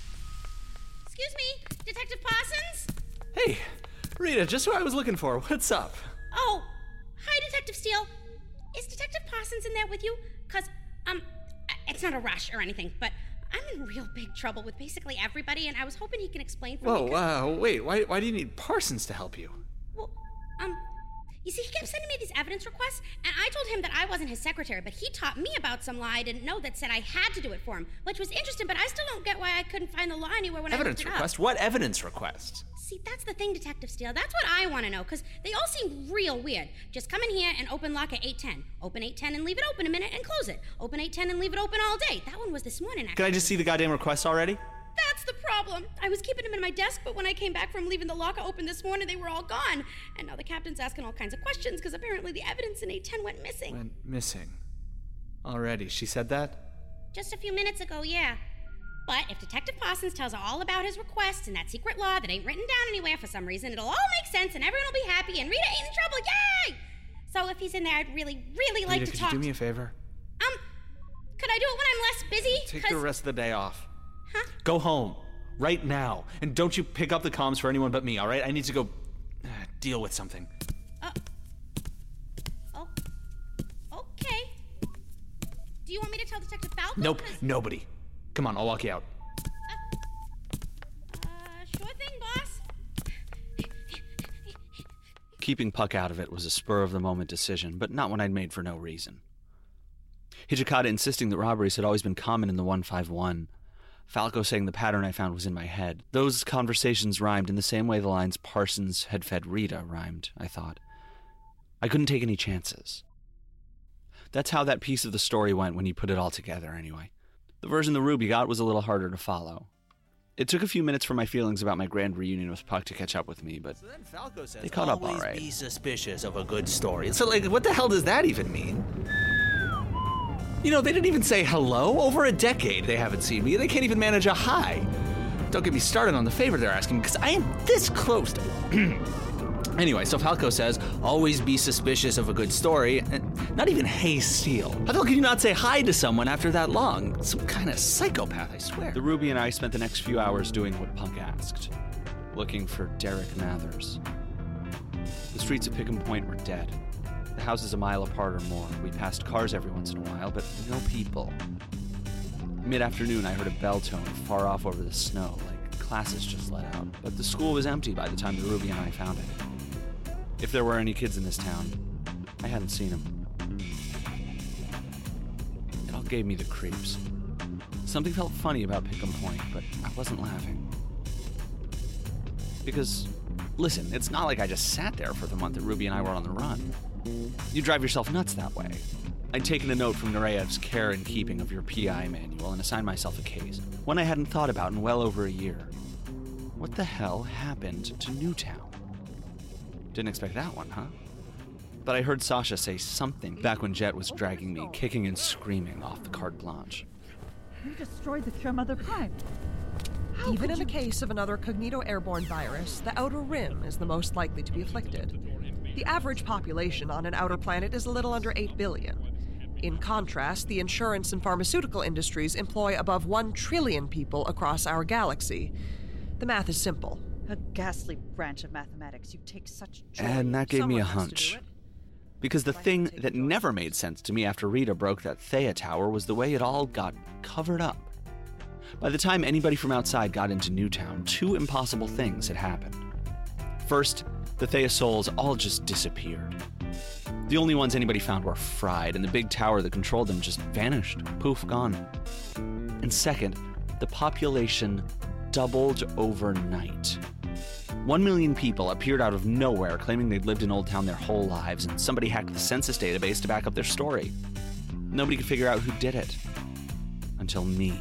excuse me, Detective Parsons? Hey, Rita, just who I was looking for. What's up? Oh, hi, Detective Steel. Is Detective Parsons in there with you? Cause, um, it's not a rush or anything, but I'm in real big trouble with basically everybody, and I was hoping he can explain for me. Whoa, 'cause- uh, wait, why, why do you need Parsons to help you? You see, he kept sending me these evidence requests, and I told him that I wasn't his secretary, but he taught me about some lie I didn't know that said I had to do it for him, which was interesting, but I still don't get why I couldn't find the law anywhere when Evidence I it request? up. What evidence request? See, that's the thing, Detective Steel. That's what I want to know, because they all seem real weird. Just come in here and open lock at 810. Open 810 and leave it open a minute and close it. Open 810 and leave it open all day. That one was this morning, actually. Can I just see the goddamn request already? That's the problem. I was keeping them in my desk, but when I came back from leaving the locker open this morning, they were all gone. And now the captain's asking all kinds of questions because apparently the evidence in 810 went missing. Went missing. Already. She said that? Just a few minutes ago, yeah. But if Detective Parsons tells her all about his requests and that secret law that ain't written down anywhere for some reason, it'll all make sense and everyone will be happy and Rita ain't in trouble. Yay! So if he's in there, I'd really, really like Rita, to could talk. you do me a favor? um, could I do it when I'm less busy? Take the rest of the day off. Huh? Go home. Right now. And don't you pick up the comms for anyone but me, alright? I need to go uh, deal with something. Uh, oh, okay. Do you want me to tell Detective Falco? Nope, 'Cause- nobody. Come on, I'll walk you out. Uh, sure thing, boss. Keeping Puck out of it was a spur of the moment decision, but not one I'd made for no reason. Hijikata insisting that robberies had always been common in the 151. Falco saying the pattern I found was in my head. Those conversations rhymed in the same way the lines Parsons had fed Rita rhymed, I thought. I couldn't take any chances. That's how that piece of the story went when you put it all together, anyway. The version the Ruby got was a little harder to follow. It took a few minutes for my feelings about my grand reunion with Puck to catch up with me, but then Falco says they caught up all right. be suspicious of a good story. So, like, what the hell does that even mean? You know, they didn't even say hello. Over a decade they haven't seen me. They can't even manage a hi. Don't get me started on the favor they're asking because I am this close to. anyway, so Falco says, always be suspicious of a good story. Not even hey, Steel. How the hell can you not say hi to someone after that long? Some kind of psychopath, I swear. The Ruby and I spent the next few hours doing what Puck asked looking for Derek Mathers. The streets of Pickham Point were dead. The houses a mile apart or more. We passed cars every once in a while, but no people. Mid afternoon, I heard a bell tone far off over the snow, like classes just let out. But the school was empty by the time the Ruby and I found it. If there were any kids in this town, I hadn't seen them. It all gave me the creeps. Something felt funny about Pickham Point, but I wasn't laughing. Because, listen, it's not like I just sat there for the month that Ruby and I were on the run. You drive yourself nuts that way. I'd taken a note from Nureyev's care and keeping of your PI manual and assigned myself a case, one I hadn't thought about in well over a year. What the hell happened to Newtown? Didn't expect that one, huh? But I heard Sasha say something back when Jet was dragging me, kicking and screaming off the carte blanche. You destroyed the Cure Mother Prime. How Even could in the case of another cognito airborne virus, the outer rim is the most likely to be afflicted. The average population on an outer planet is a little under 8 billion. In contrast, the insurance and pharmaceutical industries employ above 1 trillion people across our galaxy. The math is simple. A ghastly branch of mathematics. You take such joy. And that gave me a Someone has to do hunch. Because the thing that never made sense to me after Rita broke that Thea tower was the way it all got covered up. By the time anybody from outside got into Newtown, two impossible things had happened. First, the Thea souls all just disappeared. The only ones anybody found were fried, and the big tower that controlled them just vanished. Poof, gone. And second, the population doubled overnight. One million people appeared out of nowhere claiming they'd lived in Old Town their whole lives, and somebody hacked the census database to back up their story. Nobody could figure out who did it. Until me.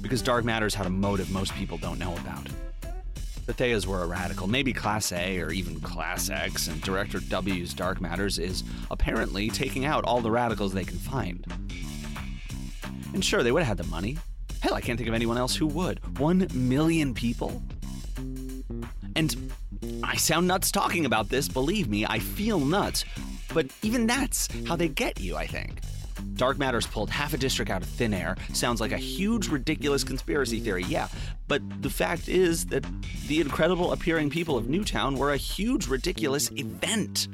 Because Dark Matters had a motive most people don't know about. The Theas were a radical, maybe Class A or even Class X, and Director W's Dark Matters is apparently taking out all the radicals they can find. And sure, they would have had the money. Hell, I can't think of anyone else who would. One million people? And I sound nuts talking about this, believe me, I feel nuts. But even that's how they get you, I think. Dark Matters pulled half a district out of thin air. Sounds like a huge, ridiculous conspiracy theory, yeah. But the fact is that the incredible appearing people of Newtown were a huge, ridiculous event.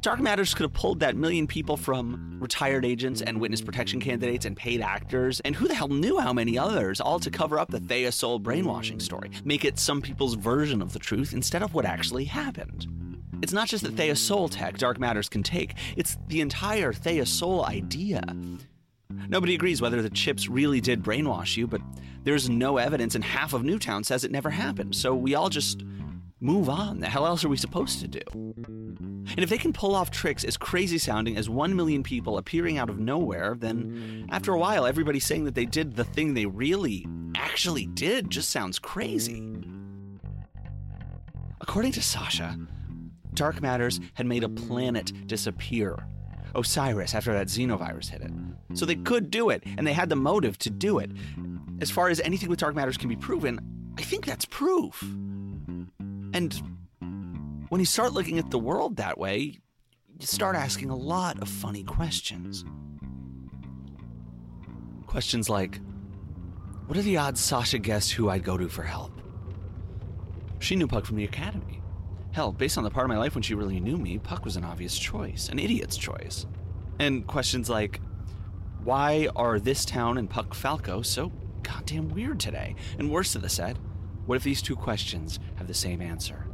Dark Matters could have pulled that million people from retired agents and witness protection candidates and paid actors, and who the hell knew how many others, all to cover up the Thea Soul brainwashing story, make it some people's version of the truth instead of what actually happened. It's not just the Thea Soul tech Dark Matters can take, it's the entire Thea Soul idea. Nobody agrees whether the chips really did brainwash you, but there's no evidence, and half of Newtown says it never happened, so we all just move on. The hell else are we supposed to do? And if they can pull off tricks as crazy sounding as 1 million people appearing out of nowhere, then after a while, everybody saying that they did the thing they really actually did just sounds crazy. According to Sasha, Dark Matters had made a planet disappear. Osiris, after that xenovirus hit it. So they could do it, and they had the motive to do it. As far as anything with Dark Matters can be proven, I think that's proof. And when you start looking at the world that way, you start asking a lot of funny questions. Questions like What are the odds Sasha guessed who I'd go to for help? She knew Puck from the academy. Hell, based on the part of my life when she really knew me, Puck was an obvious choice, an idiot's choice. And questions like Why are this town and Puck Falco so goddamn weird today? And worse to the set, what if these two questions have the same answer?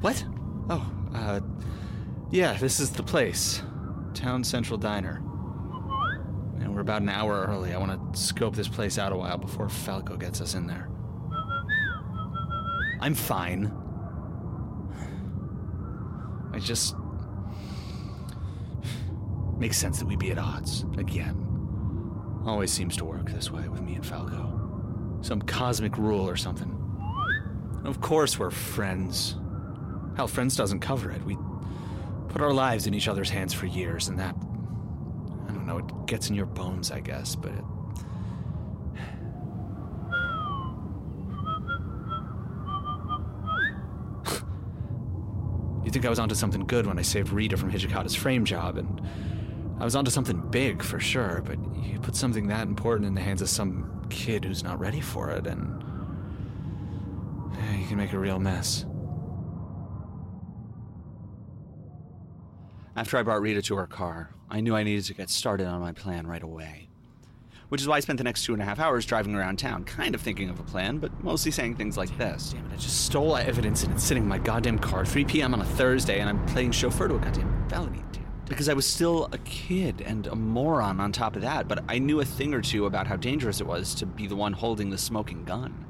What? Oh, uh, yeah, this is the place. Town Central Diner. And we're about an hour early. I want to scope this place out a while before Falco gets us in there. I'm fine. I just. Makes sense that we be at odds again. Always seems to work this way with me and Falco. Some cosmic rule or something. Of course we're friends. Hell, friends doesn't cover it. We put our lives in each other's hands for years, and that. I don't know, it gets in your bones, I guess, but it. You think I was onto something good when I saved Rita from Hijikata's frame job, and I was onto something big for sure, but you put something that important in the hands of some kid who's not ready for it, and. You can make a real mess. After I brought Rita to her car, I knew I needed to get started on my plan right away. Which is why I spent the next two and a half hours driving around town, kind of thinking of a plan, but mostly saying things like this. Damn it, I just stole that evidence and it's sitting in my goddamn car 3 p.m. on a Thursday and I'm playing chauffeur to a goddamn felony. Damn. Because I was still a kid and a moron on top of that, but I knew a thing or two about how dangerous it was to be the one holding the smoking gun.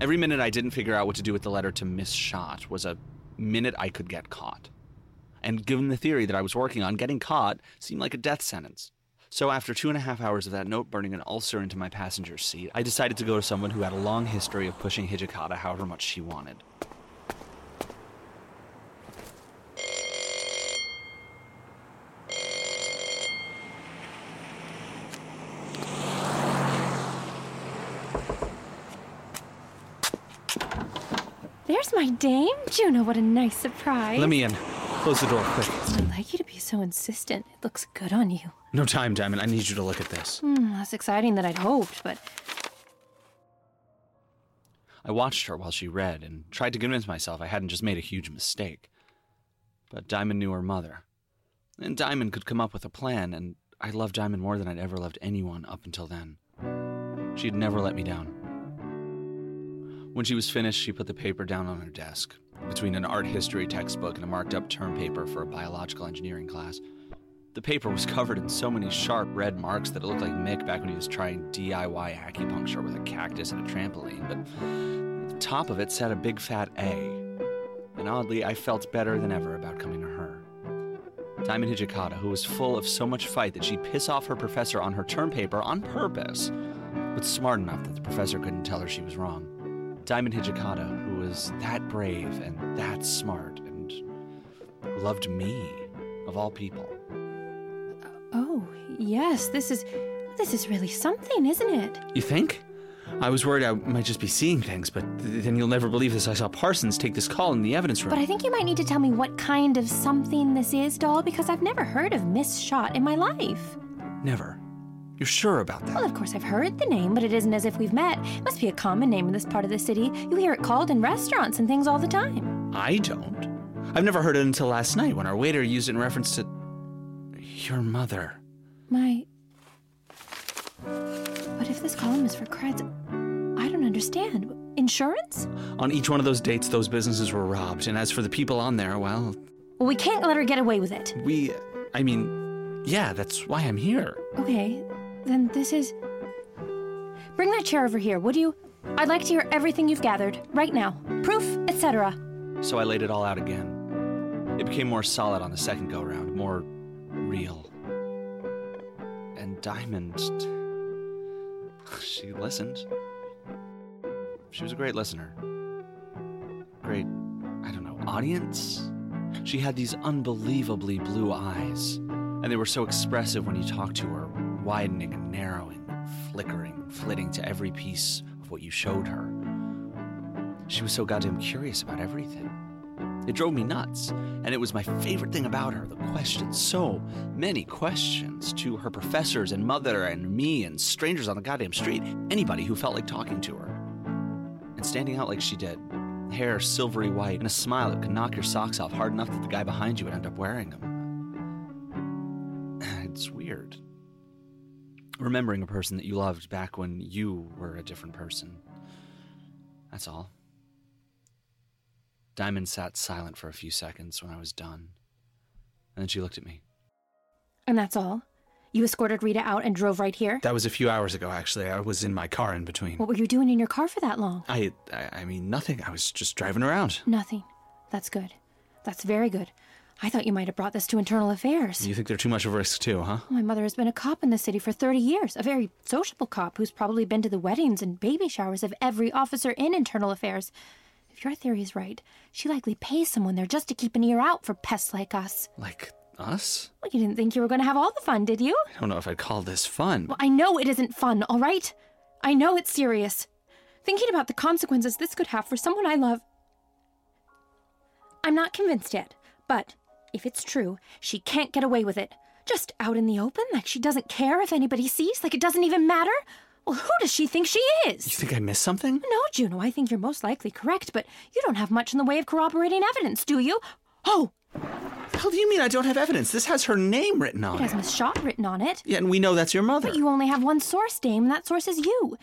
Every minute I didn't figure out what to do with the letter to Miss Shot was a minute I could get caught. And given the theory that I was working on, getting caught seemed like a death sentence. So, after two and a half hours of that note burning an ulcer into my passenger seat, I decided to go to someone who had a long history of pushing Hijikata however much she wanted. There's my dame. Juno, what a nice surprise. Let me in. Close the door quick. I'd like you so insistent. It looks good on you. No time, Diamond. I need you to look at this. Hmm, less exciting than I'd hoped, but I watched her while she read and tried to convince myself I hadn't just made a huge mistake. But Diamond knew her mother. And Diamond could come up with a plan, and I loved Diamond more than I'd ever loved anyone up until then. She'd never let me down. When she was finished, she put the paper down on her desk, between an art history textbook and a marked up term paper for a biological engineering class. The paper was covered in so many sharp red marks that it looked like Mick back when he was trying DIY acupuncture with a cactus and a trampoline, but at the top of it said a big fat A. And oddly, I felt better than ever about coming to her. Diamond Hijikata, who was full of so much fight that she'd piss off her professor on her term paper on purpose, but smart enough that the professor couldn't tell her she was wrong. Diamond Hijikata, was that brave and that smart and loved me, of all people. oh, yes, this is this is really something, isn't it? You think? I was worried I might just be seeing things, but th- then you'll never believe this. I saw Parsons take this call in the evidence room. But I think you might need to tell me what kind of something this is, doll, because I've never heard of Miss Shot in my life. Never. You're sure about that? Well, of course, I've heard the name, but it isn't as if we've met. It must be a common name in this part of the city. You hear it called in restaurants and things all the time. I don't. I've never heard it until last night when our waiter used it in reference to your mother. My. But if this column is for creds, I don't understand. Insurance? On each one of those dates, those businesses were robbed. And as for the people on there, well, Well, we can't let her get away with it. we. I mean, yeah, that's why I'm here. Okay, then this is. Bring that chair over here, would you? I'd like to hear everything you've gathered, right now. Proof, etc. So I laid it all out again. It became more solid on the second go round, more real. And Diamond. She listened. She was a great listener. Great, I don't know, audience? She had these unbelievably blue eyes, and they were so expressive when you talked to her, widening and narrowing, flickering, flitting to every piece of what you showed her. She was so goddamn curious about everything. It drove me nuts, and it was my favorite thing about her the questions. So many questions to her professors and mother and me and strangers on the goddamn street, anybody who felt like talking to her. And standing out like she did, hair silvery white, and a smile that could knock your socks off hard enough that the guy behind you would end up wearing them. It's weird. Remembering a person that you loved back when you were a different person. That's all. Diamond sat silent for a few seconds when I was done. And then she looked at me. And that's all? You escorted Rita out and drove right here? That was a few hours ago, actually. I was in my car in between. What were you doing in your car for that long? I, I, I mean, nothing. I was just driving around. Nothing. That's good. That's very good. I thought you might have brought this to internal affairs. You think they're too much of a risk, too, huh? My mother has been a cop in the city for 30 years, a very sociable cop who's probably been to the weddings and baby showers of every officer in internal affairs. If your theory is right, she likely pays someone there just to keep an ear out for pests like us. Like us? Well, you didn't think you were going to have all the fun, did you? I don't know if I'd call this fun. Well, I know it isn't fun, all right? I know it's serious. Thinking about the consequences this could have for someone I love. I'm not convinced yet, but if it's true, she can't get away with it. Just out in the open, like she doesn't care if anybody sees, like it doesn't even matter. Well, who does she think she is? You think I missed something? No, Juno, I think you're most likely correct, but you don't have much in the way of corroborating evidence, do you? Oh, the hell do you mean I don't have evidence? This has her name written on it It has. Miss Shaw written on it. Yeah, and we know that's your mother. But you only have one source, Dame, and that source is you.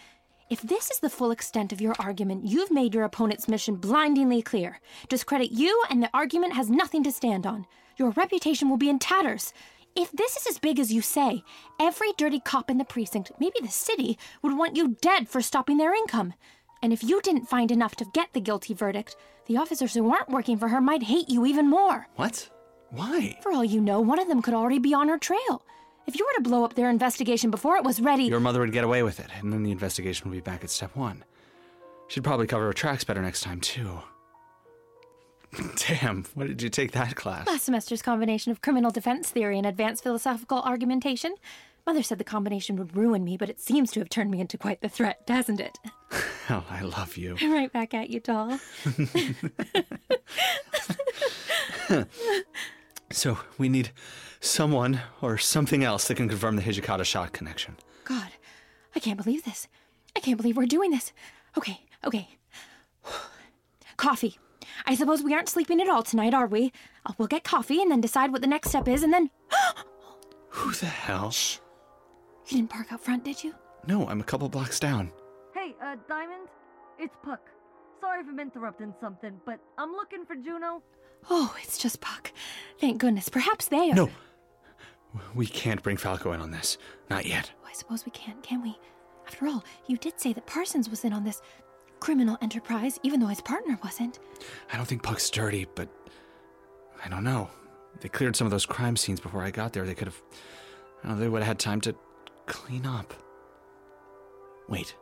If this is the full extent of your argument, you've made your opponent's mission blindingly clear. Discredit you, and the argument has nothing to stand on. Your reputation will be in tatters. If this is as big as you say, every dirty cop in the precinct, maybe the city, would want you dead for stopping their income. And if you didn't find enough to get the guilty verdict, the officers who aren't working for her might hate you even more. What? Why? For all you know, one of them could already be on her trail. If you were to blow up their investigation before it was ready. Your mother would get away with it, and then the investigation would be back at step one. She'd probably cover her tracks better next time, too. Damn, what did you take that class? Last semester's combination of criminal defense theory and advanced philosophical argumentation. Mother said the combination would ruin me, but it seems to have turned me into quite the threat, hasn't it? Well, oh, I love you. Right back at you, doll. So, we need someone or something else that can confirm the Hijikata shot connection. God, I can't believe this. I can't believe we're doing this. Okay, okay. Coffee. I suppose we aren't sleeping at all tonight, are we? Uh, we'll get coffee and then decide what the next step is, and then. Who the hell? You didn't park out front, did you? No, I'm a couple blocks down. Hey, uh, Diamond? It's Puck. Sorry if I'm interrupting something, but I'm looking for Juno. Oh, it's just Puck. Thank goodness. Perhaps they are. No. We can't bring Falco in on this. Not yet. Oh, I suppose we can't, can we? After all, you did say that Parsons was in on this criminal enterprise, even though his partner wasn't. I don't think Puck's dirty, but I don't know. They cleared some of those crime scenes before I got there. They could have. I don't know, they would have had time to clean up. Wait,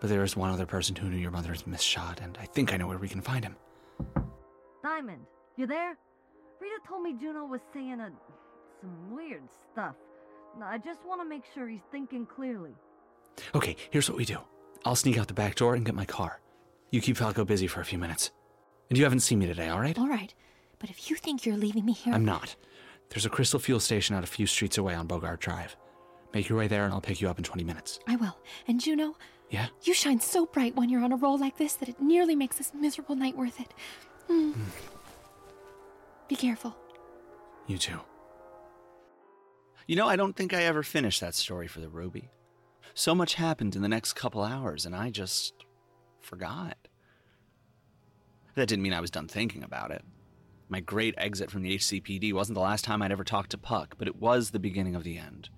but there is one other person who knew your mother's misshot, and I think I know where we can find him. Diamond, you there? Rita told me Juno was saying a, some weird stuff. I just want to make sure he's thinking clearly. Okay, here's what we do I'll sneak out the back door and get my car. You keep Falco busy for a few minutes. And you haven't seen me today, all right? All right, but if you think you're leaving me here. I'm not. There's a Crystal Fuel station out a few streets away on Bogart Drive. Make your way there and I'll pick you up in 20 minutes. I will. And Juno, Yeah? you shine so bright when you're on a roll like this that it nearly makes this miserable night worth it. Mm. Be careful. You too. You know, I don't think I ever finished that story for the Ruby. So much happened in the next couple hours, and I just forgot. That didn't mean I was done thinking about it. My great exit from the HCPD wasn't the last time I'd ever talked to Puck, but it was the beginning of the end.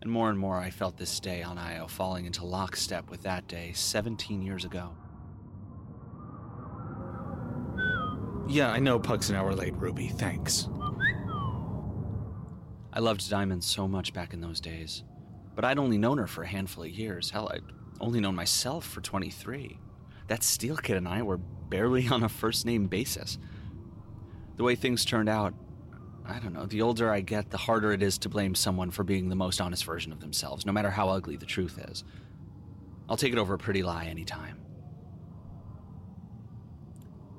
And more and more, I felt this day on Io falling into lockstep with that day 17 years ago. Yeah, I know Puck's an hour late, Ruby. Thanks. I loved Diamond so much back in those days. But I'd only known her for a handful of years. Hell, I'd only known myself for 23. That Steel Kid and I were barely on a first name basis. The way things turned out, I don't know, the older I get, the harder it is to blame someone for being the most honest version of themselves, no matter how ugly the truth is. I'll take it over a pretty lie anytime.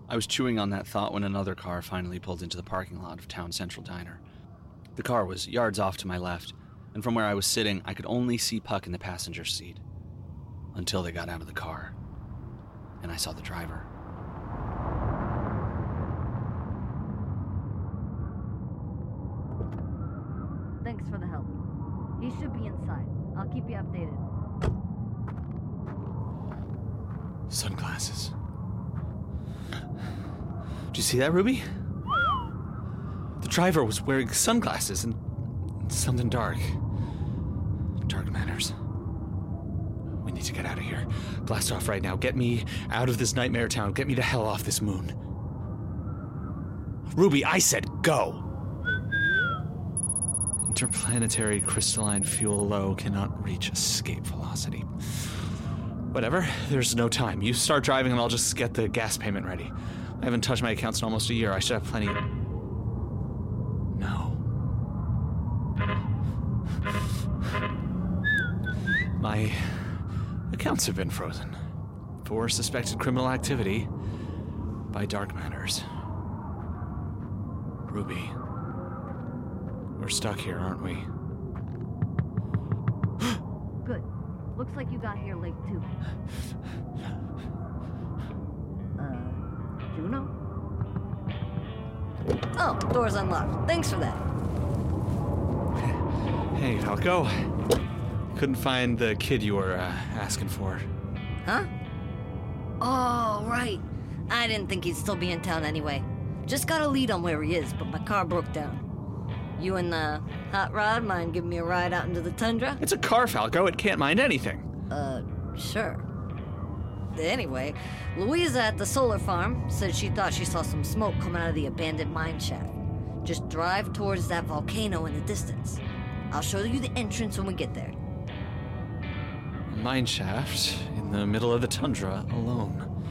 I was chewing on that thought when another car finally pulled into the parking lot of Town Central Diner. The car was yards off to my left, and from where I was sitting, I could only see Puck in the passenger seat. Until they got out of the car, and I saw the driver. Thanks for the help. He should be inside. I'll keep you updated. Sunglasses. Did you see that, Ruby? The driver was wearing sunglasses and something dark. Dark matters. We need to get out of here. Blast off right now. Get me out of this nightmare town. Get me the hell off this moon. Ruby, I said go! Interplanetary crystalline fuel low cannot reach escape velocity. Whatever, there's no time. You start driving and I'll just get the gas payment ready. I haven't touched my accounts in almost a year. I should have plenty. My accounts have been frozen for suspected criminal activity by dark matters. Ruby, we're stuck here, aren't we? Good. Looks like you got here late too. Uh, Juno? Oh, door's unlocked. Thanks for that. Hey, Falco. Couldn't find the kid you were uh, asking for. Huh? Oh, right. I didn't think he'd still be in town anyway. Just got a lead on where he is, but my car broke down. You and the hot rod mind giving me a ride out into the tundra? It's a car, Falco. It can't mind anything. Uh, sure. Anyway, Louisa at the solar farm said she thought she saw some smoke coming out of the abandoned mine shaft. Just drive towards that volcano in the distance. I'll show you the entrance when we get there. A mine shaft in the middle of the tundra alone.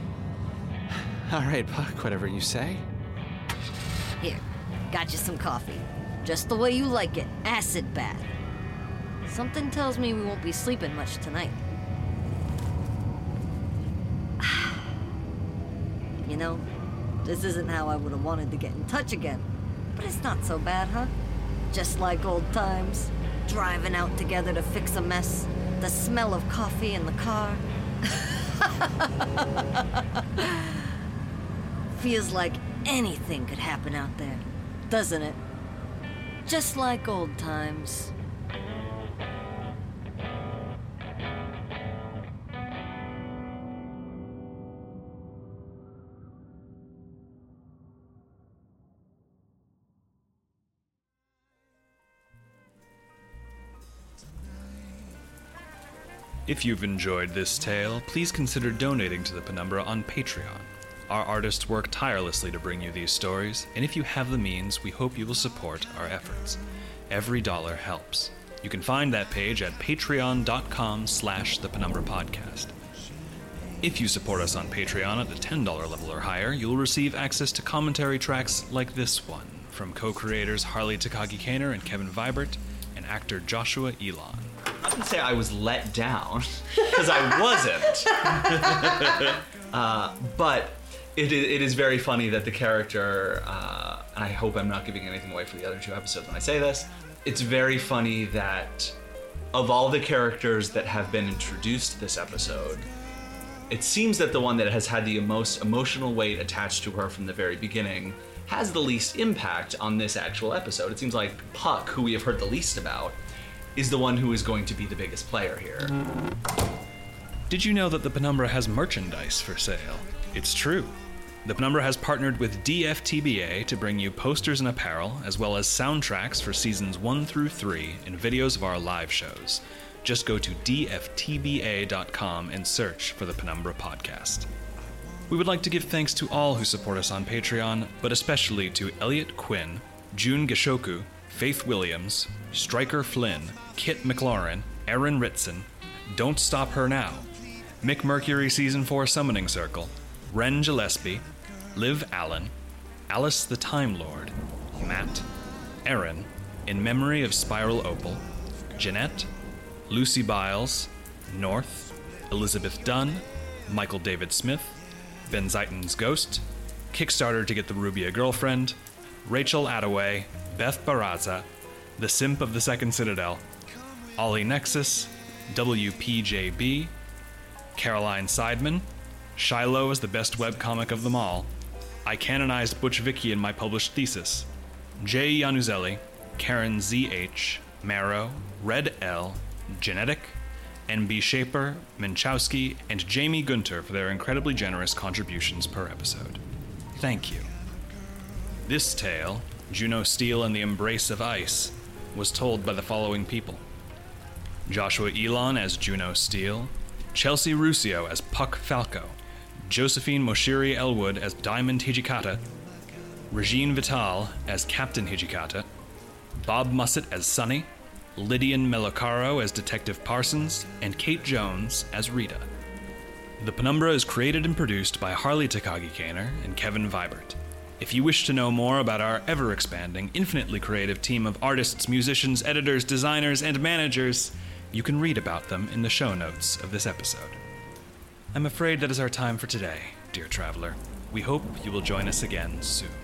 All right, Puck, whatever you say. Here, got you some coffee. Just the way you like it, acid bath. Something tells me we won't be sleeping much tonight. You know, this isn't how I would have wanted to get in touch again. But it's not so bad, huh? Just like old times. Driving out together to fix a mess. The smell of coffee in the car. Feels like anything could happen out there, doesn't it? Just like old times. If you've enjoyed this tale, please consider donating to the Penumbra on Patreon. Our artists work tirelessly to bring you these stories, and if you have the means, we hope you will support our efforts. Every dollar helps. You can find that page at patreon.com slash the Penumbra Podcast. If you support us on Patreon at the $10 level or higher, you'll receive access to commentary tracks like this one from co-creators Harley Takagi Kaner and Kevin Vibert and actor Joshua Ilon. I can say I was let down because I wasn't. uh, but it, it is very funny that the character, uh, and I hope I'm not giving anything away for the other two episodes when I say this. It's very funny that of all the characters that have been introduced this episode, it seems that the one that has had the most emotional weight attached to her from the very beginning has the least impact on this actual episode. It seems like Puck, who we have heard the least about, is the one who is going to be the biggest player here. Did you know that the Penumbra has merchandise for sale? It's true. The Penumbra has partnered with DFTBA to bring you posters and apparel, as well as soundtracks for seasons 1 through 3 and videos of our live shows. Just go to dftba.com and search for the Penumbra Podcast. We would like to give thanks to all who support us on Patreon, but especially to Elliot Quinn, June Geshoku, Faith Williams, Striker Flynn, Kit McLaurin, Aaron Ritson, Don't Stop Her Now, Mick Mercury Season 4 Summoning Circle, Ren Gillespie, Liv Allen, Alice the Time Lord, Matt, Aaron, In Memory of Spiral Opal, Jeanette, Lucy Biles, North, Elizabeth Dunn, Michael David Smith, Ben Zeiton's Ghost, Kickstarter to get the Rubia Girlfriend, Rachel Attaway, Beth Baraza, The Simp of the Second Citadel, Ollie Nexus, WPJB, Caroline Seidman, Shiloh is the best webcomic of them all, I canonized Butch Vicky in my published thesis, Jay Yanuzelli, Karen ZH, Marrow, Red L, Genetic, NB Shaper, Minchowski, and Jamie Gunter for their incredibly generous contributions per episode. Thank you. This tale, Juno Steel and the Embrace of Ice, was told by the following people Joshua Ilon as Juno Steel, Chelsea Ruscio as Puck Falco, Josephine Moshiri Elwood as Diamond Hijikata, Regine Vital as Captain Hijikata, Bob Mussett as Sonny, Lydian Melocaro as Detective Parsons, and Kate Jones as Rita. The Penumbra is created and produced by Harley Takagi Kaner and Kevin Vibert. If you wish to know more about our ever expanding, infinitely creative team of artists, musicians, editors, designers, and managers, you can read about them in the show notes of this episode. I'm afraid that is our time for today, dear traveler. We hope you will join us again soon.